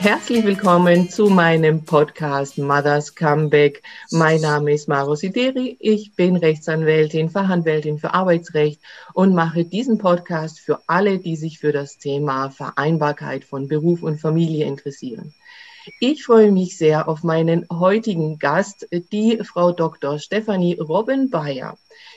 Herzlich willkommen zu meinem Podcast Mothers Comeback. Mein Name ist Maro Sideri. Ich bin Rechtsanwältin, Fachanwältin für Arbeitsrecht und mache diesen Podcast für alle, die sich für das Thema Vereinbarkeit von Beruf und Familie interessieren. Ich freue mich sehr auf meinen heutigen Gast, die Frau Dr. Stefanie Robin Bayer.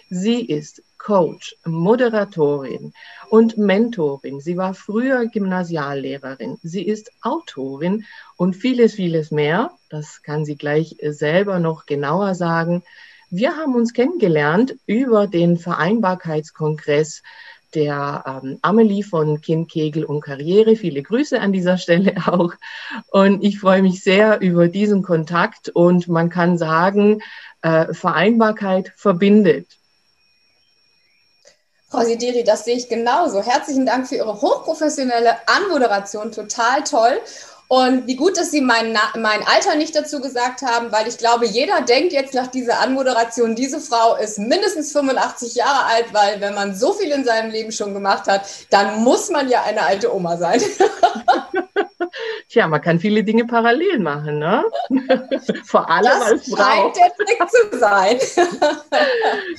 Sie ist Coach, Moderatorin und Mentorin. Sie war früher Gymnasiallehrerin. Sie ist Autorin und vieles, vieles mehr. Das kann sie gleich selber noch genauer sagen. Wir haben uns kennengelernt über den Vereinbarkeitskongress der ähm, Amelie von Kind, Kegel und Karriere. Viele Grüße an dieser Stelle auch. Und ich freue mich sehr über diesen Kontakt und man kann sagen, äh, Vereinbarkeit verbindet. Frau Sidiri, das sehe ich genauso. Herzlichen Dank für Ihre hochprofessionelle Anmoderation, total toll. Und wie gut, dass Sie mein, mein Alter nicht dazu gesagt haben, weil ich glaube, jeder denkt jetzt nach dieser Anmoderation, diese Frau ist mindestens 85 Jahre alt, weil wenn man so viel in seinem Leben schon gemacht hat, dann muss man ja eine alte Oma sein. Tja, man kann viele Dinge parallel machen, ne? Vor allem das als Frau. scheint der Trick zu sein.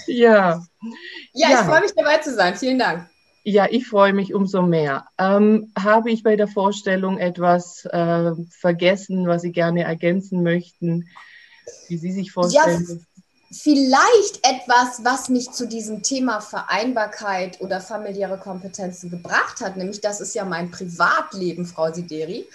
ja. ja. Ja, ich freue mich dabei zu sein. Vielen Dank. Ja, ich freue mich umso mehr. Ähm, habe ich bei der Vorstellung etwas äh, vergessen, was Sie gerne ergänzen möchten, wie Sie sich vorstellen? Ja, vielleicht etwas, was mich zu diesem Thema Vereinbarkeit oder familiäre Kompetenzen gebracht hat, nämlich das ist ja mein Privatleben, Frau Sideri.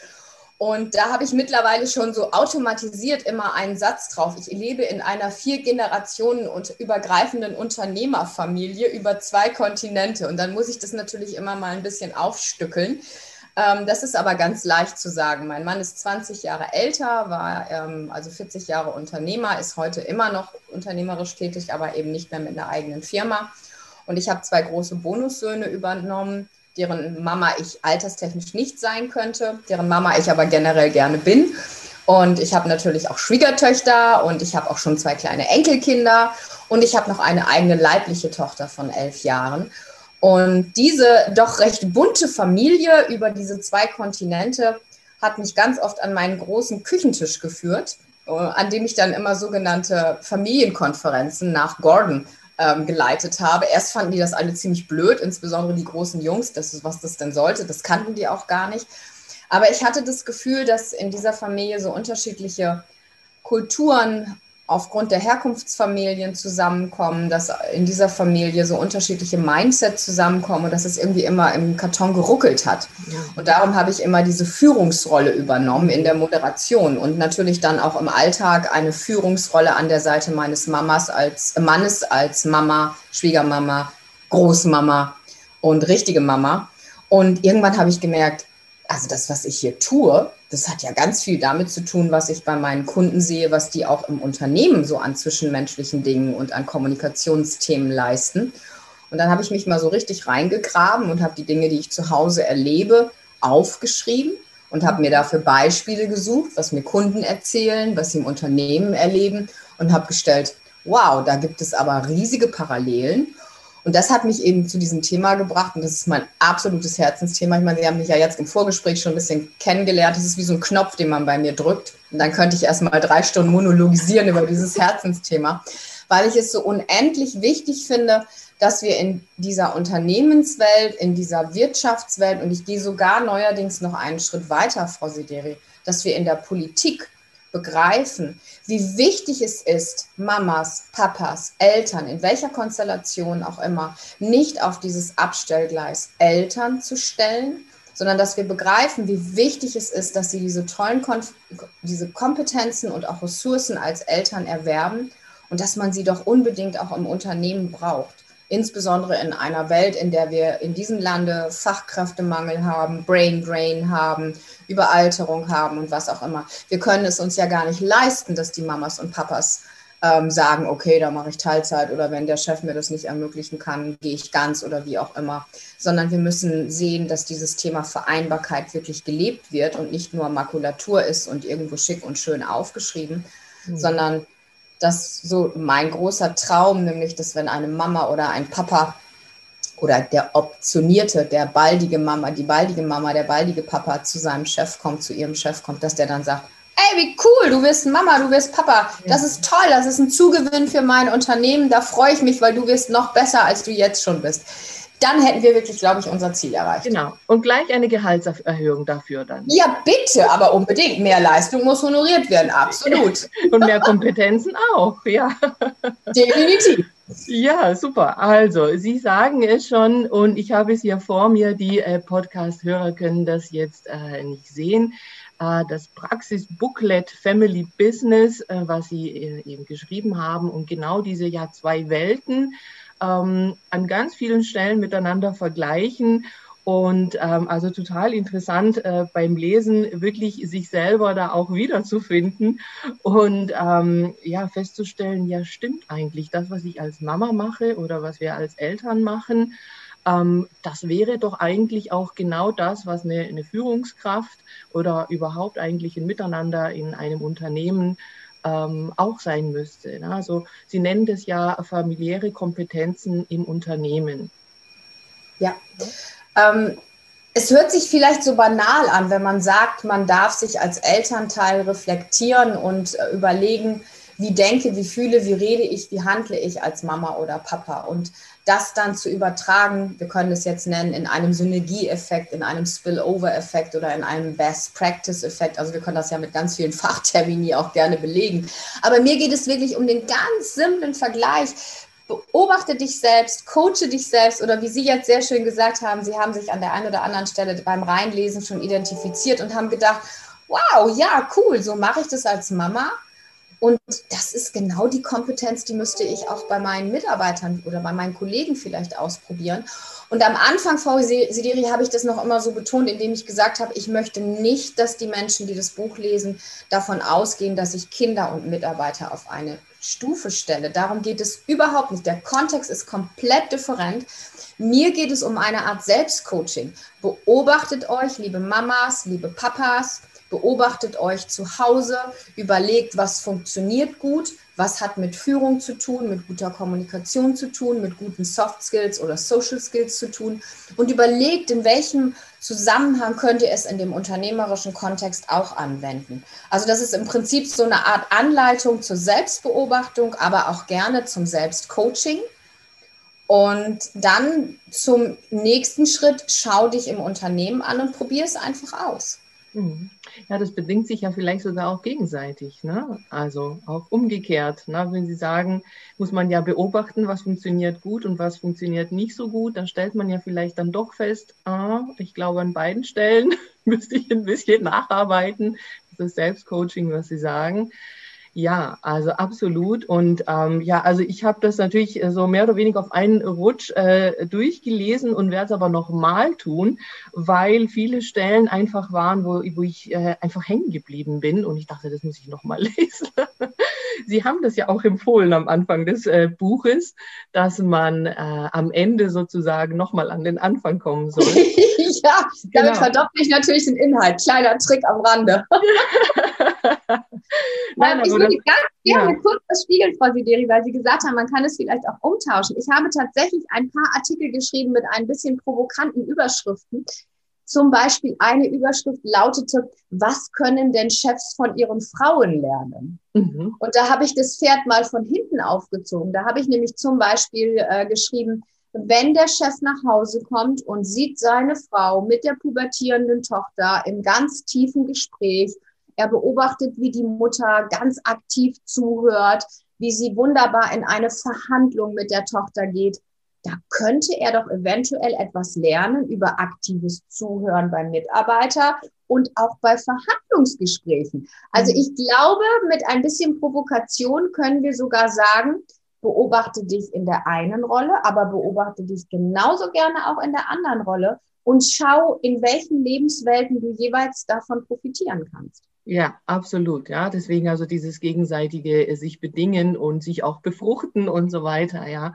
Und da habe ich mittlerweile schon so automatisiert immer einen Satz drauf. Ich lebe in einer vier Generationen und übergreifenden Unternehmerfamilie über zwei Kontinente. Und dann muss ich das natürlich immer mal ein bisschen aufstückeln. Ähm, das ist aber ganz leicht zu sagen. Mein Mann ist 20 Jahre älter, war ähm, also 40 Jahre Unternehmer, ist heute immer noch unternehmerisch tätig, aber eben nicht mehr mit einer eigenen Firma. Und ich habe zwei große Bonussöhne übernommen, deren Mama ich alterstechnisch nicht sein könnte, deren Mama ich aber generell gerne bin. Und ich habe natürlich auch Schwiegertöchter und ich habe auch schon zwei kleine Enkelkinder und ich habe noch eine eigene leibliche Tochter von elf Jahren. Und diese doch recht bunte Familie über diese zwei Kontinente hat mich ganz oft an meinen großen Küchentisch geführt, äh, an dem ich dann immer sogenannte Familienkonferenzen nach Gordon ähm, geleitet habe. Erst fanden die das alle ziemlich blöd, insbesondere die großen Jungs, das ist, was das denn sollte. Das kannten die auch gar nicht. Aber ich hatte das Gefühl, dass in dieser Familie so unterschiedliche Kulturen aufgrund der Herkunftsfamilien zusammenkommen, dass in dieser Familie so unterschiedliche Mindsets zusammenkommen und dass es irgendwie immer im Karton geruckelt hat. Und darum habe ich immer diese Führungsrolle übernommen in der Moderation und natürlich dann auch im Alltag eine Führungsrolle an der Seite meines Mamas als äh, Mannes als Mama, Schwiegermama, Großmama und richtige Mama. Und irgendwann habe ich gemerkt, also das, was ich hier tue, das hat ja ganz viel damit zu tun, was ich bei meinen Kunden sehe, was die auch im Unternehmen so an zwischenmenschlichen Dingen und an Kommunikationsthemen leisten. Und dann habe ich mich mal so richtig reingegraben und habe die Dinge, die ich zu Hause erlebe, aufgeschrieben und habe mir dafür Beispiele gesucht, was mir Kunden erzählen, was sie im Unternehmen erleben und habe gestellt, wow, da gibt es aber riesige Parallelen und das hat mich eben zu diesem Thema gebracht und das ist mein absolutes Herzensthema. Ich meine, Sie haben mich ja jetzt im Vorgespräch schon ein bisschen kennengelernt. Das ist wie so ein Knopf, den man bei mir drückt. Und dann könnte ich erst mal drei Stunden monologisieren über dieses Herzensthema, weil ich es so unendlich wichtig finde, dass wir in dieser Unternehmenswelt, in dieser Wirtschaftswelt und ich gehe sogar neuerdings noch einen Schritt weiter, Frau Sideri, dass wir in der Politik begreifen, wie wichtig es ist, Mamas, Papas, Eltern, in welcher Konstellation auch immer, nicht auf dieses Abstellgleis Eltern zu stellen, sondern dass wir begreifen, wie wichtig es ist, dass sie diese tollen Konf diese Kompetenzen und auch Ressourcen als Eltern erwerben und dass man sie doch unbedingt auch im Unternehmen braucht insbesondere in einer Welt, in der wir in diesem Lande Fachkräftemangel haben, Brain Drain haben, Überalterung haben und was auch immer. Wir können es uns ja gar nicht leisten, dass die Mamas und Papas ähm, sagen, okay, da mache ich Teilzeit oder wenn der Chef mir das nicht ermöglichen kann, gehe ich ganz oder wie auch immer, sondern wir müssen sehen, dass dieses Thema Vereinbarkeit wirklich gelebt wird und nicht nur Makulatur ist und irgendwo schick und schön aufgeschrieben, mhm. sondern das so mein großer Traum, nämlich dass wenn eine Mama oder ein Papa oder der optionierte, der baldige Mama, die baldige Mama, der baldige Papa zu seinem Chef kommt, zu ihrem Chef kommt, dass der dann sagt, ey, wie cool, du wirst Mama, du wirst Papa. Das ist toll, das ist ein Zugewinn für mein Unternehmen. Da freue ich mich, weil du wirst noch besser, als du jetzt schon bist. Dann hätten wir wirklich, glaube ich, unser Ziel erreicht. Genau. Und gleich eine Gehaltserhöhung dafür dann. Ja, bitte, aber unbedingt. Mehr Leistung muss honoriert werden, absolut. Und mehr Kompetenzen auch, ja. Definitiv. Ja, super. Also, Sie sagen es schon und ich habe es hier vor mir. Die äh, Podcast-Hörer können das jetzt äh, nicht sehen. Äh, das Praxis-Booklet Family Business, äh, was Sie äh, eben geschrieben haben und genau diese ja zwei Welten ähm, an ganz vielen Stellen miteinander vergleichen und ähm, also total interessant äh, beim Lesen wirklich sich selber da auch wiederzufinden und ähm, ja festzustellen, ja stimmt eigentlich das, was ich als Mama mache oder was wir als Eltern machen. Ähm, das wäre doch eigentlich auch genau das, was eine, eine Führungskraft oder überhaupt eigentlich ein Miteinander in einem Unternehmen ähm, auch sein müsste. Ne? Also Sie nennen das ja familiäre Kompetenzen im Unternehmen. Ja. Ähm, es hört sich vielleicht so banal an, wenn man sagt, man darf sich als Elternteil reflektieren und äh, überlegen, wie denke, wie fühle, wie rede ich, wie handle ich als Mama oder Papa. Und das dann zu übertragen, wir können es jetzt nennen, in einem Synergieeffekt, in einem Spillover-Effekt oder in einem Best-Practice-Effekt. Also wir können das ja mit ganz vielen Fachtermini auch gerne belegen. Aber mir geht es wirklich um den ganz simplen Vergleich beobachte dich selbst, coache dich selbst oder wie Sie jetzt sehr schön gesagt haben, Sie haben sich an der einen oder anderen Stelle beim Reinlesen schon identifiziert und haben gedacht, wow, ja, cool, so mache ich das als Mama. Und das ist genau die Kompetenz, die müsste ich auch bei meinen Mitarbeitern oder bei meinen Kollegen vielleicht ausprobieren. Und am Anfang, Frau Sideri, habe ich das noch immer so betont, indem ich gesagt habe, ich möchte nicht, dass die Menschen, die das Buch lesen, davon ausgehen, dass ich Kinder und Mitarbeiter auf eine Stufe stelle. Darum geht es überhaupt nicht. Der Kontext ist komplett different. Mir geht es um eine Art Selbstcoaching. Beobachtet euch, liebe Mamas, liebe Papas, beobachtet euch zu Hause, überlegt, was funktioniert gut, was hat mit Führung zu tun, mit guter Kommunikation zu tun, mit guten Soft Skills oder Social Skills zu tun und überlegt, in welchem Zusammenhang könnt ihr es in dem unternehmerischen Kontext auch anwenden. Also das ist im Prinzip so eine Art Anleitung zur Selbstbeobachtung, aber auch gerne zum Selbstcoaching. Und dann zum nächsten Schritt, schau dich im Unternehmen an und probier es einfach aus. Mhm. Ja, das bedingt sich ja vielleicht sogar auch gegenseitig. Ne? Also auch umgekehrt. Ne? Wenn Sie sagen, muss man ja beobachten, was funktioniert gut und was funktioniert nicht so gut, dann stellt man ja vielleicht dann doch fest, ah, ich glaube, an beiden Stellen müsste ich ein bisschen nacharbeiten. Das ist Selbstcoaching, was Sie sagen. Ja, also absolut. Und ähm, ja, also ich habe das natürlich so mehr oder weniger auf einen Rutsch äh, durchgelesen und werde es aber nochmal tun, weil viele Stellen einfach waren, wo, wo ich äh, einfach hängen geblieben bin und ich dachte, das muss ich nochmal lesen. Sie haben das ja auch empfohlen am Anfang des äh, Buches, dass man äh, am Ende sozusagen nochmal an den Anfang kommen soll. ja, damit genau. verdopple ich natürlich den Inhalt. Kleiner Trick am Rande. Nein, ich würde ganz gerne ja. kurz das spiegeln, Frau Sideri, weil Sie gesagt haben, man kann es vielleicht auch umtauschen. Ich habe tatsächlich ein paar Artikel geschrieben mit ein bisschen provokanten Überschriften. Zum Beispiel eine Überschrift lautete, was können denn Chefs von ihren Frauen lernen? Mhm. Und da habe ich das Pferd mal von hinten aufgezogen. Da habe ich nämlich zum Beispiel äh, geschrieben, wenn der Chef nach Hause kommt und sieht seine Frau mit der pubertierenden Tochter im ganz tiefen Gespräch er beobachtet, wie die Mutter ganz aktiv zuhört, wie sie wunderbar in eine Verhandlung mit der Tochter geht. Da könnte er doch eventuell etwas lernen über aktives Zuhören beim Mitarbeiter und auch bei Verhandlungsgesprächen. Also mhm. ich glaube, mit ein bisschen Provokation können wir sogar sagen, beobachte dich in der einen Rolle, aber beobachte dich genauso gerne auch in der anderen Rolle und schau, in welchen Lebenswelten du jeweils davon profitieren kannst. Ja, absolut. Ja, deswegen also dieses gegenseitige äh, sich bedingen und sich auch befruchten und so weiter. Ja,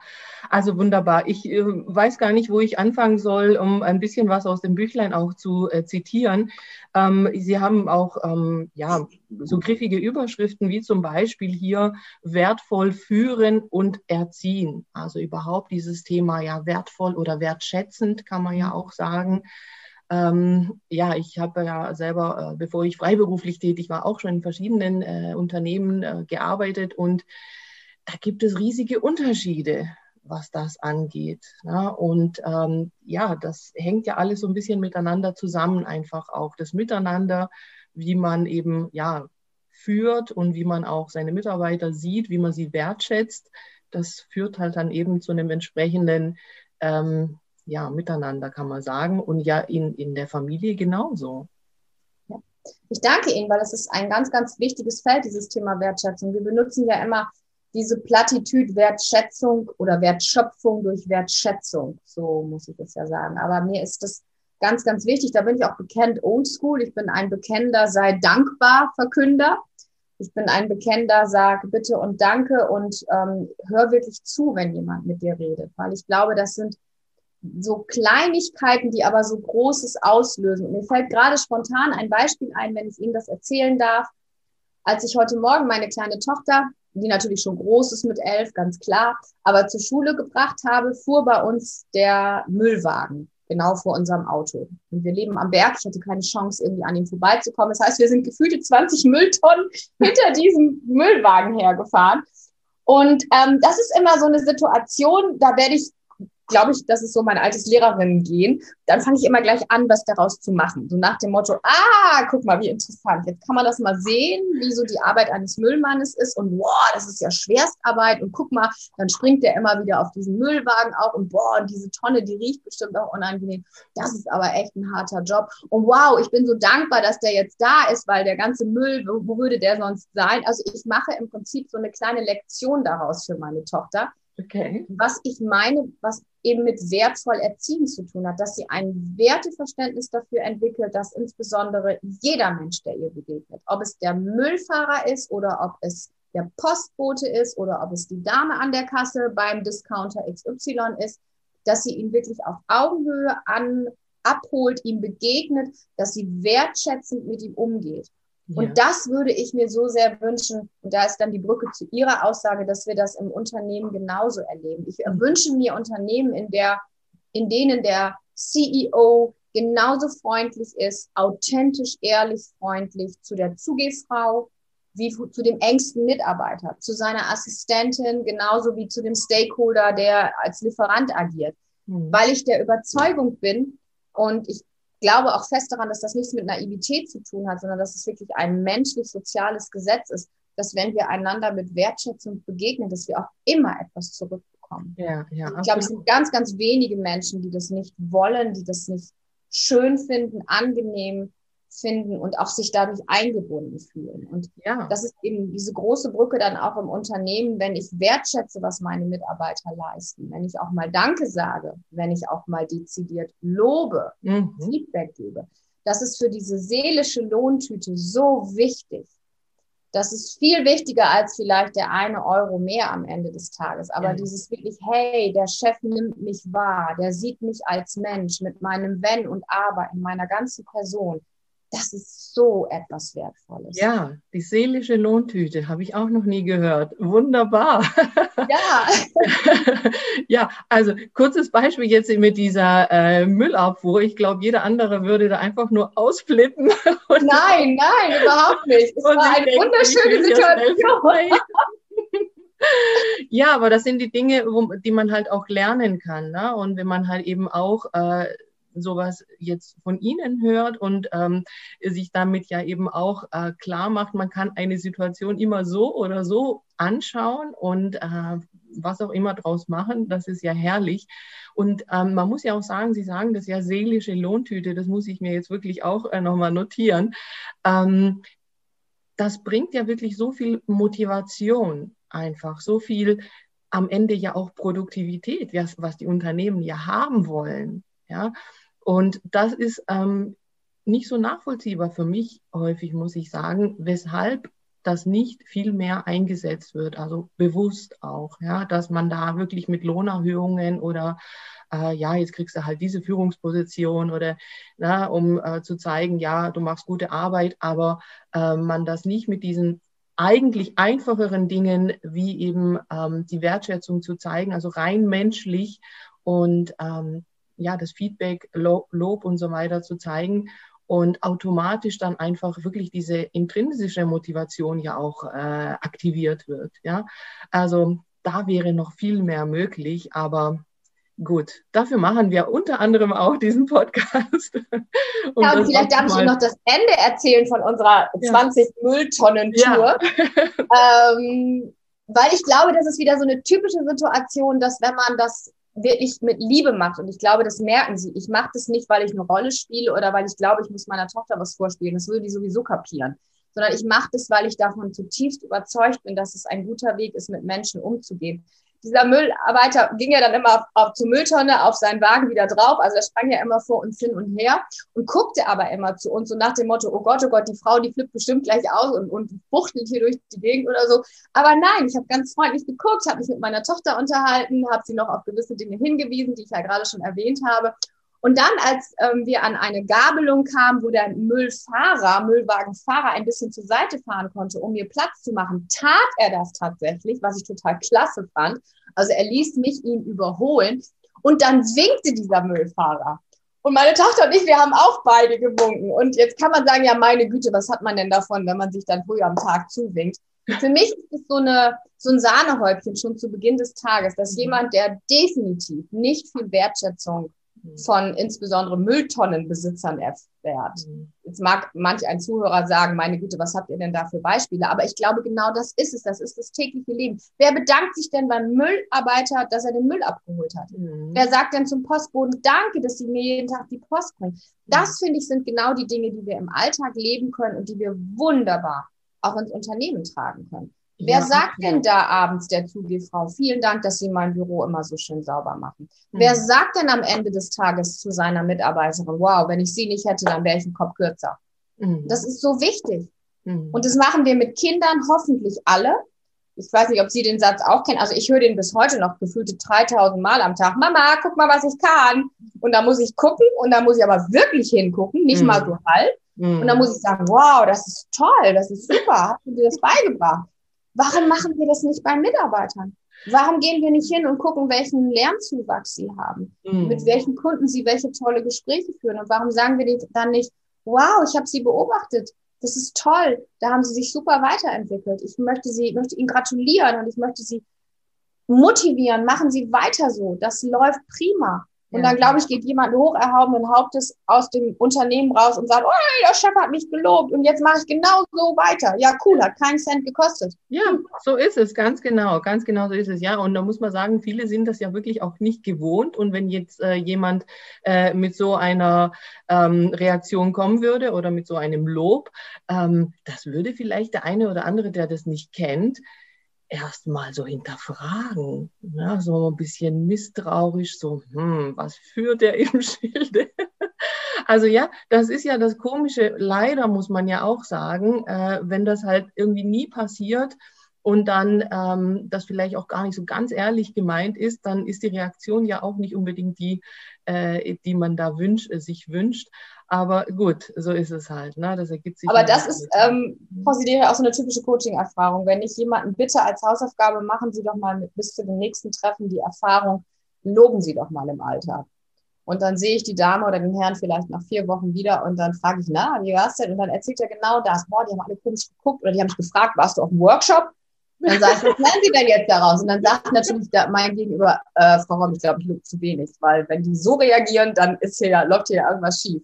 also wunderbar. Ich äh, weiß gar nicht, wo ich anfangen soll, um ein bisschen was aus dem Büchlein auch zu äh, zitieren. Ähm, Sie haben auch ähm, ja so griffige Überschriften wie zum Beispiel hier wertvoll führen und erziehen. Also überhaupt dieses Thema ja wertvoll oder wertschätzend kann man ja auch sagen. Ähm, ja, ich habe ja selber, äh, bevor ich freiberuflich tätig war, auch schon in verschiedenen äh, Unternehmen äh, gearbeitet und da gibt es riesige Unterschiede, was das angeht. Ne? Und ähm, ja, das hängt ja alles so ein bisschen miteinander zusammen, einfach auch das Miteinander, wie man eben ja führt und wie man auch seine Mitarbeiter sieht, wie man sie wertschätzt. Das führt halt dann eben zu einem entsprechenden ähm, ja, miteinander, kann man sagen. Und ja, in, in der Familie genauso. Ja. Ich danke Ihnen, weil das ist ein ganz, ganz wichtiges Feld, dieses Thema Wertschätzung. Wir benutzen ja immer diese Plattitüd Wertschätzung oder Wertschöpfung durch Wertschätzung. So muss ich das ja sagen. Aber mir ist das ganz, ganz wichtig. Da bin ich auch bekannt oldschool. Ich bin ein bekennender, sei dankbar Verkünder. Ich bin ein bekennender, sag bitte und danke und ähm, hör wirklich zu, wenn jemand mit dir redet. Weil ich glaube, das sind so Kleinigkeiten, die aber so Großes auslösen. Und mir fällt gerade spontan ein Beispiel ein, wenn ich Ihnen das erzählen darf. Als ich heute Morgen meine kleine Tochter, die natürlich schon groß ist mit elf, ganz klar, aber zur Schule gebracht habe, fuhr bei uns der Müllwagen genau vor unserem Auto. Und wir leben am Berg. Ich hatte keine Chance, irgendwie an ihm vorbeizukommen. Das heißt, wir sind gefühlte 20 Mülltonnen hinter diesem Müllwagen hergefahren. Und ähm, das ist immer so eine Situation, da werde ich glaube ich, das ist so mein altes Lehrerinnen-Gehen. Dann fange ich immer gleich an, was daraus zu machen. So nach dem Motto, ah, guck mal, wie interessant. Jetzt kann man das mal sehen, wie so die Arbeit eines Müllmannes ist. Und boah, das ist ja Schwerstarbeit. Und guck mal, dann springt der immer wieder auf diesen Müllwagen auch. Und boah, und diese Tonne, die riecht bestimmt auch unangenehm. Das ist aber echt ein harter Job. Und wow, ich bin so dankbar, dass der jetzt da ist, weil der ganze Müll, wo, wo würde der sonst sein? Also ich mache im Prinzip so eine kleine Lektion daraus für meine Tochter Okay. Was ich meine, was eben mit wertvoll erziehen zu tun hat, dass sie ein Werteverständnis dafür entwickelt, dass insbesondere jeder Mensch, der ihr begegnet, ob es der Müllfahrer ist oder ob es der Postbote ist oder ob es die Dame an der Kasse beim Discounter XY ist, dass sie ihn wirklich auf Augenhöhe an, abholt, ihm begegnet, dass sie wertschätzend mit ihm umgeht. Und das würde ich mir so sehr wünschen. Und da ist dann die Brücke zu Ihrer Aussage, dass wir das im Unternehmen genauso erleben. Ich mhm. wünsche mir Unternehmen, in der, in denen der CEO genauso freundlich ist, authentisch, ehrlich, freundlich zu der Zugehfrau, wie zu dem engsten Mitarbeiter, zu seiner Assistentin, genauso wie zu dem Stakeholder, der als Lieferant agiert. Mhm. Weil ich der Überzeugung bin, und ich glaube auch fest daran, dass das nichts mit Naivität zu tun hat, sondern dass es wirklich ein menschlich-soziales Gesetz ist, dass wenn wir einander mit Wertschätzung begegnen, dass wir auch immer etwas zurückbekommen. Ja, ja, ich glaube, es sind ganz, ganz wenige Menschen, die das nicht wollen, die das nicht schön finden, angenehm finden und auch sich dadurch eingebunden fühlen. Und ja. das ist eben diese große Brücke dann auch im Unternehmen, wenn ich wertschätze, was meine Mitarbeiter leisten, wenn ich auch mal Danke sage, wenn ich auch mal dezidiert lobe, mhm. Feedback gebe. Das ist für diese seelische Lohntüte so wichtig. Das ist viel wichtiger als vielleicht der eine Euro mehr am Ende des Tages. Aber ja. dieses wirklich, hey, der Chef nimmt mich wahr, der sieht mich als Mensch mit meinem Wenn und Aber in meiner ganzen Person das ist so etwas Wertvolles. Ja, die seelische Lohntüte habe ich auch noch nie gehört. Wunderbar. Ja. ja, also kurzes Beispiel jetzt mit dieser äh, Müllabfuhr. Ich glaube, jeder andere würde da einfach nur ausflippen. nein, nein, überhaupt nicht. Es war eine denke, wunderschöne Situation. ja, aber das sind die Dinge, wo, die man halt auch lernen kann. Ne? Und wenn man halt eben auch äh, sowas jetzt von Ihnen hört und ähm, sich damit ja eben auch äh, klar macht, man kann eine Situation immer so oder so anschauen und äh, was auch immer draus machen, das ist ja herrlich. Und ähm, man muss ja auch sagen, Sie sagen das ja seelische Lohntüte, das muss ich mir jetzt wirklich auch äh, nochmal notieren. Ähm, das bringt ja wirklich so viel Motivation einfach, so viel am Ende ja auch Produktivität, was, was die Unternehmen ja haben wollen. Ja, und das ist ähm, nicht so nachvollziehbar für mich häufig, muss ich sagen, weshalb das nicht viel mehr eingesetzt wird, also bewusst auch, ja, dass man da wirklich mit Lohnerhöhungen oder äh, ja, jetzt kriegst du halt diese Führungsposition oder na, um äh, zu zeigen, ja, du machst gute Arbeit, aber äh, man das nicht mit diesen eigentlich einfacheren Dingen wie eben ähm, die Wertschätzung zu zeigen, also rein menschlich und ähm, ja, das Feedback, Lob, Lob und so weiter zu zeigen und automatisch dann einfach wirklich diese intrinsische Motivation ja auch äh, aktiviert wird. Ja, also da wäre noch viel mehr möglich, aber Gut, dafür machen wir unter anderem auch diesen Podcast. Und ja, und vielleicht darf ich Ihnen noch das Ende erzählen von unserer ja. 20 Mülltonnen-Tour. Ja. ähm, weil ich glaube, das ist wieder so eine typische Situation, dass wenn man das wirklich mit Liebe macht, und ich glaube, das merken sie, ich mache das nicht, weil ich eine Rolle spiele oder weil ich glaube, ich muss meiner Tochter was vorspielen, das würde die sowieso kapieren, sondern ich mache das, weil ich davon zutiefst überzeugt bin, dass es ein guter Weg ist, mit Menschen umzugehen dieser Müllarbeiter ging ja dann immer auf, auf zur Mülltonne, auf seinen Wagen wieder drauf. Also er sprang ja immer vor uns hin und her und guckte aber immer zu uns so nach dem Motto, oh Gott, oh Gott, die Frau, die flippt bestimmt gleich aus und, und buchtelt hier durch die Gegend oder so. Aber nein, ich habe ganz freundlich geguckt, habe mich mit meiner Tochter unterhalten, habe sie noch auf gewisse Dinge hingewiesen, die ich ja gerade schon erwähnt habe. Und dann, als ähm, wir an eine Gabelung kamen, wo der Müllfahrer, Müllwagenfahrer ein bisschen zur Seite fahren konnte, um mir Platz zu machen, tat er das tatsächlich, was ich total klasse fand. Also er ließ mich ihn überholen und dann winkte dieser Müllfahrer. Und meine Tochter und ich, wir haben auch beide gewunken. Und jetzt kann man sagen, ja, meine Güte, was hat man denn davon, wenn man sich dann früh am Tag zuwinkt? Für mich ist es so, eine, so ein Sahnehäubchen schon zu Beginn des Tages, dass mhm. jemand, der definitiv nicht viel Wertschätzung. Von insbesondere Mülltonnenbesitzern erfährt. Mhm. Jetzt mag manch ein Zuhörer sagen, meine Güte, was habt ihr denn da für Beispiele? Aber ich glaube, genau das ist es. Das ist das tägliche Leben. Wer bedankt sich denn beim Müllarbeiter, dass er den Müll abgeholt hat? Mhm. Wer sagt denn zum Postboden, danke, dass sie mir jeden Tag die Post bringen? Das, mhm. finde ich, sind genau die Dinge, die wir im Alltag leben können und die wir wunderbar auch ins Unternehmen tragen können. Wer ja, sagt denn da abends der Zugehfrau, vielen Dank, dass Sie mein Büro immer so schön sauber machen? Mhm. Wer sagt denn am Ende des Tages zu seiner Mitarbeiterin, wow, wenn ich Sie nicht hätte, dann wäre ich einen Kopf kürzer? Mhm. Das ist so wichtig. Mhm. Und das machen wir mit Kindern hoffentlich alle. Ich weiß nicht, ob Sie den Satz auch kennen. Also ich höre den bis heute noch gefühlte 3000 Mal am Tag. Mama, guck mal, was ich kann. Und da muss ich gucken und da muss ich aber wirklich hingucken, nicht mal mhm. so halb. Und dann mhm. muss ich sagen, wow, das ist toll, das ist super. Hast du dir das beigebracht? Warum machen wir das nicht bei Mitarbeitern? Warum gehen wir nicht hin und gucken, welchen Lernzuwachs sie haben? Mhm. Mit welchen Kunden sie welche tolle Gespräche führen? Und warum sagen wir dann nicht, wow, ich habe sie beobachtet. Das ist toll. Da haben sie sich super weiterentwickelt. Ich möchte sie, möchte ihnen gratulieren und ich möchte sie motivieren. Machen Sie weiter so. Das läuft prima. Und dann, glaube ich, geht jemand hoch erhabenen Hauptes aus dem Unternehmen raus und sagt, oh, der Chef hat mich gelobt und jetzt mache ich genau so weiter. Ja, cool, hat keinen Cent gekostet. Ja, so ist es, ganz genau, ganz genau so ist es. Ja, und da muss man sagen, viele sind das ja wirklich auch nicht gewohnt. Und wenn jetzt äh, jemand äh, mit so einer ähm, Reaktion kommen würde oder mit so einem Lob, ähm, das würde vielleicht der eine oder andere, der das nicht kennt, erstmal so hinterfragen, ja, so ein bisschen misstrauisch, so, hm, was führt der im Schilde? Also ja, das ist ja das Komische, leider muss man ja auch sagen, äh, wenn das halt irgendwie nie passiert und dann ähm, das vielleicht auch gar nicht so ganz ehrlich gemeint ist, dann ist die Reaktion ja auch nicht unbedingt die, äh, die man da wünscht, sich wünscht. Aber gut, so ist es halt. Ne? Das ergibt sich. Aber das ist, ähm, Frau Sidere, auch so eine typische Coaching-Erfahrung. Wenn ich jemanden bitte als Hausaufgabe, machen Sie doch mal mit, bis zu den nächsten Treffen die Erfahrung, loben Sie doch mal im Alltag. Und dann sehe ich die Dame oder den Herrn vielleicht nach vier Wochen wieder und dann frage ich, na, wie war's denn? Und dann erzählt er genau das. Boah, die haben alle komisch geguckt oder die haben mich gefragt, warst du auf dem Workshop? Dann sage ich, was meinen Sie denn jetzt daraus? Und dann sagt natürlich mein Gegenüber, äh, Frau Romm, ich glaube, ich lobe zu wenig, weil wenn die so reagieren, dann ist hier, läuft hier irgendwas schief.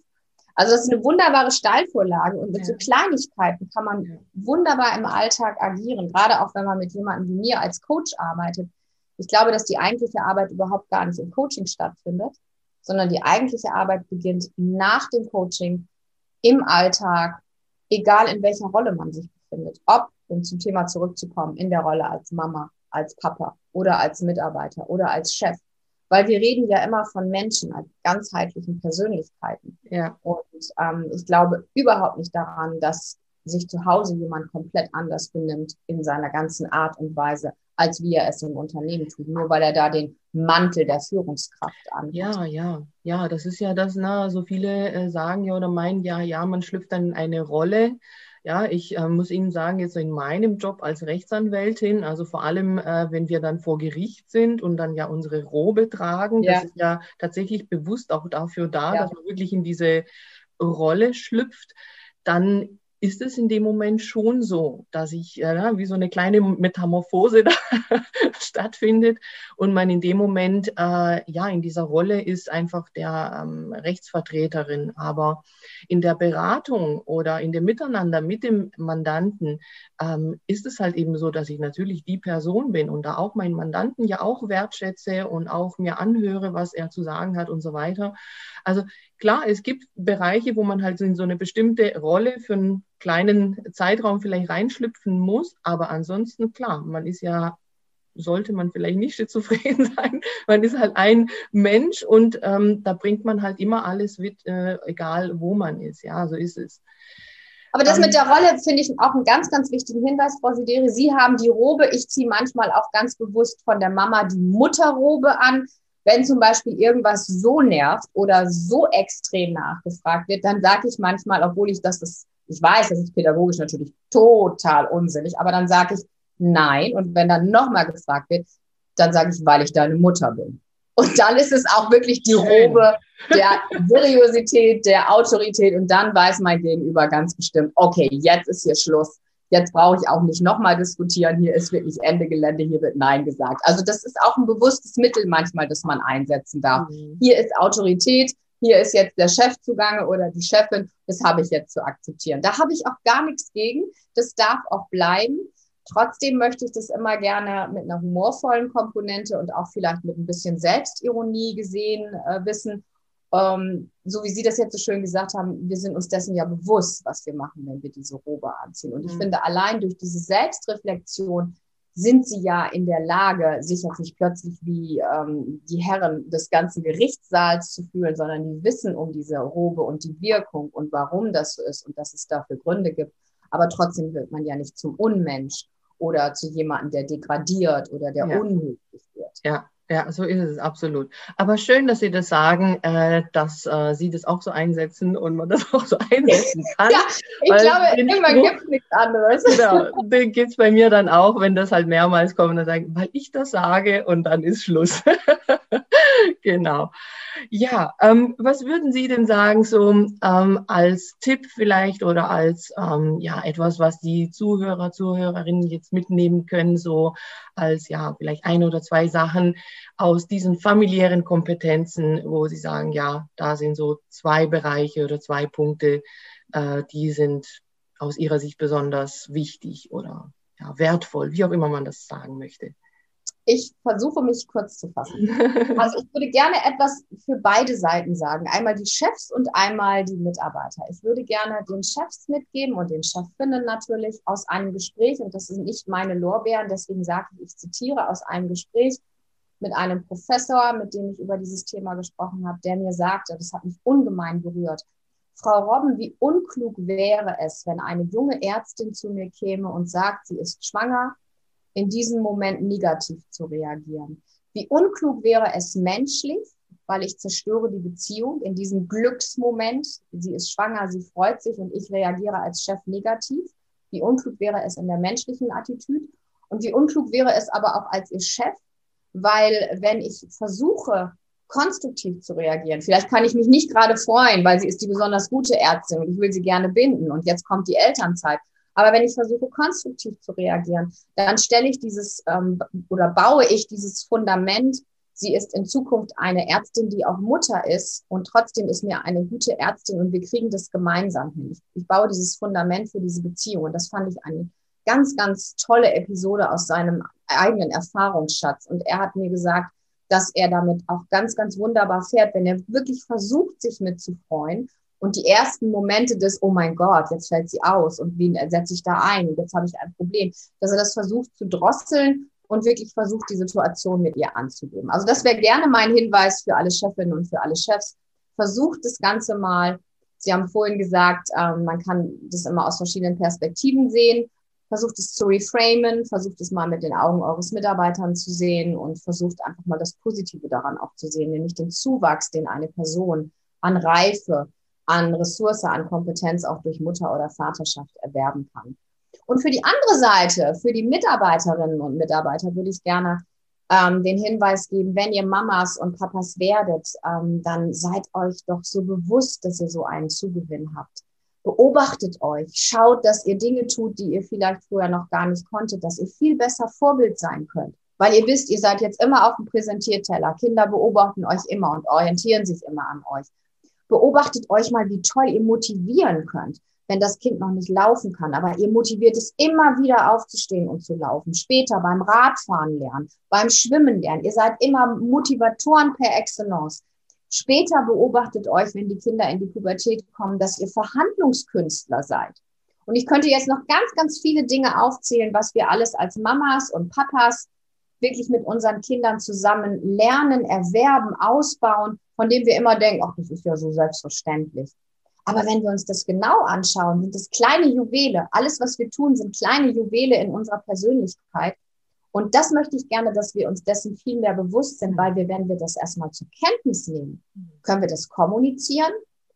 Also das ist eine wunderbare Steilvorlage und mit ja. so Kleinigkeiten kann man wunderbar im Alltag agieren, gerade auch wenn man mit jemandem wie mir als Coach arbeitet. Ich glaube, dass die eigentliche Arbeit überhaupt gar nicht im Coaching stattfindet, sondern die eigentliche Arbeit beginnt nach dem Coaching im Alltag, egal in welcher Rolle man sich befindet. Ob, um zum Thema zurückzukommen, in der Rolle als Mama, als Papa oder als Mitarbeiter oder als Chef weil wir reden ja immer von Menschen als ganzheitlichen Persönlichkeiten. Ja. Und ähm, ich glaube überhaupt nicht daran, dass sich zu Hause jemand komplett anders benimmt in seiner ganzen Art und Weise, als wie er es im Unternehmen tut, nur weil er da den Mantel der Führungskraft an. Ja, ja, ja, das ist ja das, na, so viele äh, sagen ja oder meinen, ja, ja, man schlüpft dann eine Rolle. Ja, ich äh, muss Ihnen sagen, jetzt in meinem Job als Rechtsanwältin, also vor allem, äh, wenn wir dann vor Gericht sind und dann ja unsere Robe tragen, ja. das ist ja tatsächlich bewusst auch dafür da, ja. dass man wirklich in diese Rolle schlüpft, dann ist es in dem Moment schon so, dass ich äh, wie so eine kleine Metamorphose da stattfindet und man in dem Moment äh, ja in dieser Rolle ist einfach der ähm, Rechtsvertreterin. Aber in der Beratung oder in dem Miteinander mit dem Mandanten ähm, ist es halt eben so, dass ich natürlich die Person bin und da auch meinen Mandanten ja auch wertschätze und auch mir anhöre, was er zu sagen hat und so weiter. Also klar, es gibt Bereiche, wo man halt in so eine bestimmte Rolle für einen kleinen Zeitraum vielleicht reinschlüpfen muss, aber ansonsten klar, man ist ja sollte man vielleicht nicht schizophren sein. Man ist halt ein Mensch und ähm, da bringt man halt immer alles mit, äh, egal wo man ist. Ja, so ist es. Aber das mit der Rolle finde ich auch einen ganz, ganz wichtigen Hinweis, Frau Sideri. Sie haben die Robe. Ich ziehe manchmal auch ganz bewusst von der Mama die Mutterrobe an. Wenn zum Beispiel irgendwas so nervt oder so extrem nachgefragt wird, dann sage ich manchmal, obwohl ich das, das, ich weiß, das ist pädagogisch natürlich total unsinnig, aber dann sage ich nein. Und wenn dann nochmal gefragt wird, dann sage ich, weil ich deine Mutter bin. Und dann ist es auch wirklich die Robe der Seriosität, der Autorität. Und dann weiß mein Gegenüber ganz bestimmt, okay, jetzt ist hier Schluss. Jetzt brauche ich auch nicht nochmal diskutieren. Hier ist wirklich Ende Gelände. Hier wird Nein gesagt. Also das ist auch ein bewusstes Mittel manchmal, das man einsetzen darf. Mhm. Hier ist Autorität. Hier ist jetzt der Chef zugange oder die Chefin. Das habe ich jetzt zu akzeptieren. Da habe ich auch gar nichts gegen. Das darf auch bleiben. Trotzdem möchte ich das immer gerne mit einer humorvollen Komponente und auch vielleicht mit ein bisschen Selbstironie gesehen äh, wissen. Ähm, so wie Sie das jetzt so schön gesagt haben, wir sind uns dessen ja bewusst, was wir machen, wenn wir diese Robe anziehen. Und ich mhm. finde, allein durch diese Selbstreflexion sind sie ja in der Lage, sich jetzt nicht plötzlich wie ähm, die Herren des ganzen Gerichtssaals zu fühlen, sondern die wissen um diese Robe und die Wirkung und warum das so ist und dass es dafür Gründe gibt. Aber trotzdem wird man ja nicht zum Unmensch oder zu jemandem, der degradiert oder der ja. unhöflich wird. Ja, ja, so ist es absolut. Aber schön, dass Sie das sagen, äh, dass äh, Sie das auch so einsetzen und man das auch so einsetzen kann. ja, ich glaube, immer gibt es nichts anderes. Genau, den gibt es bei mir dann auch, wenn das halt mehrmals kommt, dann sagen, weil ich das sage und dann ist Schluss. genau. Ja, ähm, was würden Sie denn sagen, so ähm, als Tipp vielleicht oder als ähm, ja etwas, was die Zuhörer, Zuhörerinnen jetzt mitnehmen können, so als ja vielleicht ein oder zwei Sachen aus diesen familiären Kompetenzen, wo Sie sagen, ja, da sind so zwei Bereiche oder zwei Punkte, äh, die sind aus Ihrer Sicht besonders wichtig oder ja, wertvoll, wie auch immer man das sagen möchte. Ich versuche mich kurz zu fassen. Also ich würde gerne etwas für beide Seiten sagen. Einmal die Chefs und einmal die Mitarbeiter. Ich würde gerne den Chefs mitgeben und den Chefinnen natürlich aus einem Gespräch, und das sind nicht meine Lorbeeren, deswegen sage ich, ich zitiere aus einem Gespräch mit einem Professor, mit dem ich über dieses Thema gesprochen habe, der mir sagte, das hat mich ungemein berührt, Frau Robben, wie unklug wäre es, wenn eine junge Ärztin zu mir käme und sagt, sie ist schwanger in diesem Moment negativ zu reagieren. Wie unklug wäre es menschlich, weil ich zerstöre die Beziehung in diesem Glücksmoment. Sie ist schwanger, sie freut sich und ich reagiere als Chef negativ. Wie unklug wäre es in der menschlichen Attitüde? Und wie unklug wäre es aber auch als ihr Chef, weil wenn ich versuche, konstruktiv zu reagieren, vielleicht kann ich mich nicht gerade freuen, weil sie ist die besonders gute Ärztin und ich will sie gerne binden und jetzt kommt die Elternzeit. Aber wenn ich versuche, konstruktiv zu reagieren, dann stelle ich dieses ähm, oder baue ich dieses Fundament. Sie ist in Zukunft eine Ärztin, die auch Mutter ist und trotzdem ist mir eine gute Ärztin und wir kriegen das gemeinsam hin. Ich, ich baue dieses Fundament für diese Beziehung und das fand ich eine ganz, ganz tolle Episode aus seinem eigenen Erfahrungsschatz. Und er hat mir gesagt, dass er damit auch ganz, ganz wunderbar fährt, wenn er wirklich versucht, sich mitzufreuen und die ersten Momente des, oh mein Gott, jetzt fällt sie aus und wen setze ich da ein und jetzt habe ich ein Problem, dass er das versucht zu drosseln und wirklich versucht, die Situation mit ihr anzugeben. Also das wäre gerne mein Hinweis für alle Chefinnen und für alle Chefs. Versucht das Ganze mal. Sie haben vorhin gesagt, ähm, man kann das immer aus verschiedenen Perspektiven sehen. Versucht es zu reframen, versucht es mal mit den Augen eures Mitarbeitern zu sehen und versucht einfach mal das Positive daran auch zu sehen, nämlich den Zuwachs, den eine Person an Reife, an Ressource, an Kompetenz auch durch Mutter- oder Vaterschaft erwerben kann. Und für die andere Seite, für die Mitarbeiterinnen und Mitarbeiter, würde ich gerne ähm, den Hinweis geben, wenn ihr Mamas und Papas werdet, ähm, dann seid euch doch so bewusst, dass ihr so einen Zugewinn habt. Beobachtet euch, schaut, dass ihr Dinge tut, die ihr vielleicht vorher noch gar nicht konntet, dass ihr viel besser Vorbild sein könnt. Weil ihr wisst, ihr seid jetzt immer auf dem Präsentierteller. Kinder beobachten euch immer und orientieren sich immer an euch. Beobachtet euch mal, wie toll ihr motivieren könnt wenn das Kind noch nicht laufen kann. Aber ihr motiviert es immer wieder aufzustehen und zu laufen. Später beim Radfahren lernen, beim Schwimmen lernen. Ihr seid immer Motivatoren per Excellence. Später beobachtet euch, wenn die Kinder in die Pubertät kommen, dass ihr Verhandlungskünstler seid. Und ich könnte jetzt noch ganz, ganz viele Dinge aufzählen, was wir alles als Mamas und Papas wirklich mit unseren Kindern zusammen lernen, erwerben, ausbauen, von dem wir immer denken, ach, das ist ja so selbstverständlich. Aber wenn wir uns das genau anschauen, sind das kleine Juwele. Alles, was wir tun, sind kleine Juwele in unserer Persönlichkeit. Und das möchte ich gerne, dass wir uns dessen viel mehr bewusst sind, weil wir, wenn wir das erstmal zur Kenntnis nehmen, können wir das kommunizieren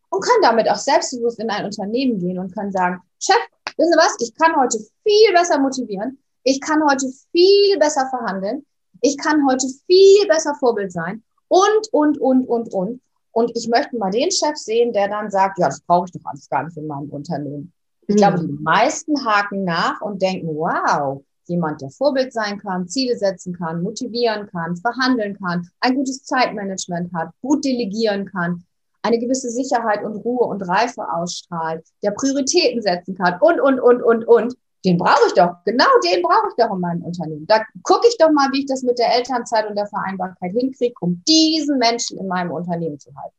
und können damit auch selbstbewusst in ein Unternehmen gehen und können sagen, Chef, wissen Sie was, ich kann heute viel besser motivieren, ich kann heute viel besser verhandeln, ich kann heute viel besser Vorbild sein und, und, und, und, und. Und ich möchte mal den Chef sehen, der dann sagt, ja, das brauche ich doch alles gar nicht in meinem Unternehmen. Ich mhm. glaube, die meisten haken nach und denken, wow, jemand, der Vorbild sein kann, Ziele setzen kann, motivieren kann, verhandeln kann, ein gutes Zeitmanagement hat, gut delegieren kann, eine gewisse Sicherheit und Ruhe und Reife ausstrahlt, der Prioritäten setzen kann und, und, und, und, und den brauche ich doch, genau den brauche ich doch in meinem Unternehmen. Da gucke ich doch mal, wie ich das mit der Elternzeit und der Vereinbarkeit hinkriege, um diesen Menschen in meinem Unternehmen zu halten.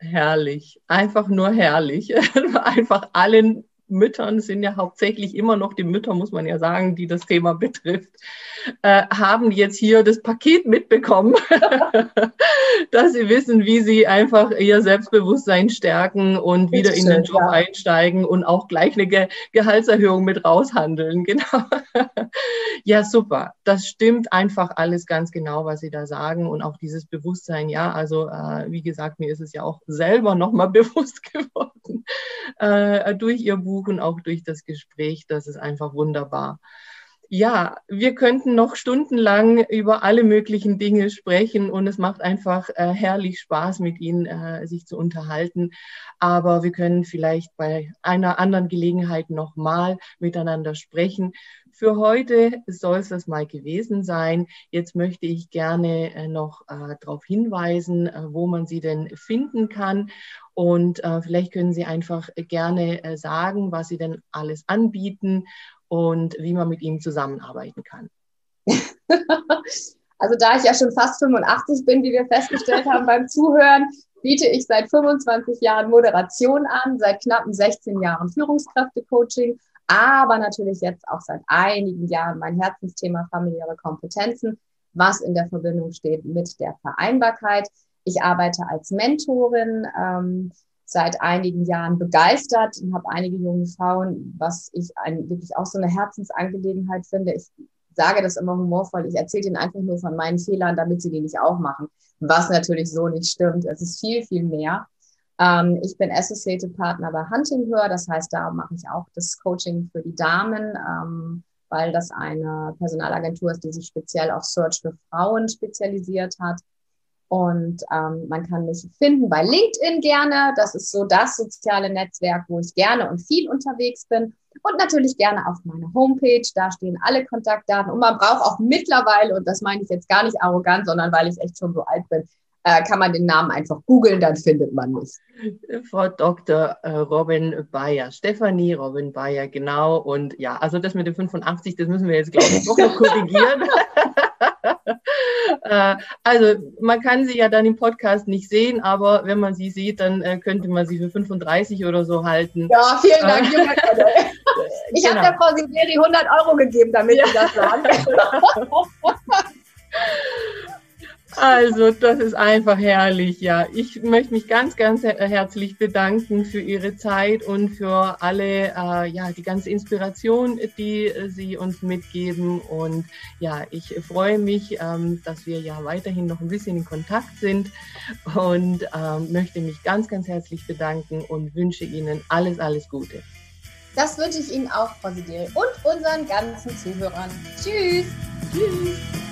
Herrlich, einfach nur herrlich. einfach allen Müttern sind ja hauptsächlich immer noch die Mütter, muss man ja sagen, die das Thema betrifft, äh, haben jetzt hier das Paket mitbekommen, dass sie wissen, wie sie einfach ihr Selbstbewusstsein stärken und wieder in den Job ja. einsteigen und auch gleich eine Ge Gehaltserhöhung mit raushandeln. Genau. ja, super. Das stimmt einfach alles ganz genau, was Sie da sagen und auch dieses Bewusstsein. Ja, also äh, wie gesagt, mir ist es ja auch selber nochmal bewusst geworden äh, durch Ihr Buch und auch durch das Gespräch. Das ist einfach wunderbar. Ja, wir könnten noch stundenlang über alle möglichen Dinge sprechen und es macht einfach äh, herrlich Spaß, mit Ihnen äh, sich zu unterhalten. Aber wir können vielleicht bei einer anderen Gelegenheit nochmal miteinander sprechen. Für heute soll es das mal gewesen sein. Jetzt möchte ich gerne äh, noch äh, darauf hinweisen, äh, wo man Sie denn finden kann. Und äh, vielleicht können Sie einfach gerne sagen, was Sie denn alles anbieten und wie man mit ihm zusammenarbeiten kann. Also da ich ja schon fast 85 bin, wie wir festgestellt haben beim Zuhören, biete ich seit 25 Jahren Moderation an, seit knappen 16 Jahren Führungskräftecoaching, aber natürlich jetzt auch seit einigen Jahren mein Herzensthema familiäre Kompetenzen, was in der Verbindung steht mit der Vereinbarkeit. Ich arbeite als Mentorin, ähm, seit einigen Jahren begeistert und habe einige junge Frauen, was ich ein, wirklich auch so eine Herzensangelegenheit finde. Ich sage das immer humorvoll, ich erzähle ihnen einfach nur von meinen Fehlern, damit sie die nicht auch machen. Was natürlich so nicht stimmt. Es ist viel, viel mehr. Ähm, ich bin Associated Partner bei Hunting Her, das heißt, da mache ich auch das Coaching für die Damen, ähm, weil das eine Personalagentur ist, die sich speziell auf Search für Frauen spezialisiert hat. Und ähm, man kann mich finden bei LinkedIn gerne. Das ist so das soziale Netzwerk, wo ich gerne und viel unterwegs bin. Und natürlich gerne auf meiner Homepage. Da stehen alle Kontaktdaten. Und man braucht auch mittlerweile, und das meine ich jetzt gar nicht arrogant, sondern weil ich echt schon so alt bin, äh, kann man den Namen einfach googeln, dann findet man mich. Frau Dr. Äh, Robin Bayer, Stefanie Robin Bayer, genau. Und ja, also das mit dem 85, das müssen wir jetzt, glaube ich, noch korrigieren. Äh, also man kann sie ja dann im Podcast nicht sehen, aber wenn man sie sieht, dann äh, könnte man sie für 35 oder so halten. Ja, vielen Dank. Ich genau. habe der Frau Siberi 100 Euro gegeben, damit sie das sagt. Also, das ist einfach herrlich, ja. Ich möchte mich ganz, ganz herzlich bedanken für Ihre Zeit und für alle, äh, ja, die ganze Inspiration, die Sie uns mitgeben. Und ja, ich freue mich, ähm, dass wir ja weiterhin noch ein bisschen in Kontakt sind und ähm, möchte mich ganz, ganz herzlich bedanken und wünsche Ihnen alles, alles Gute. Das wünsche ich Ihnen auch, Frau Sideri, und unseren ganzen Zuhörern. Tschüss. Tschüss.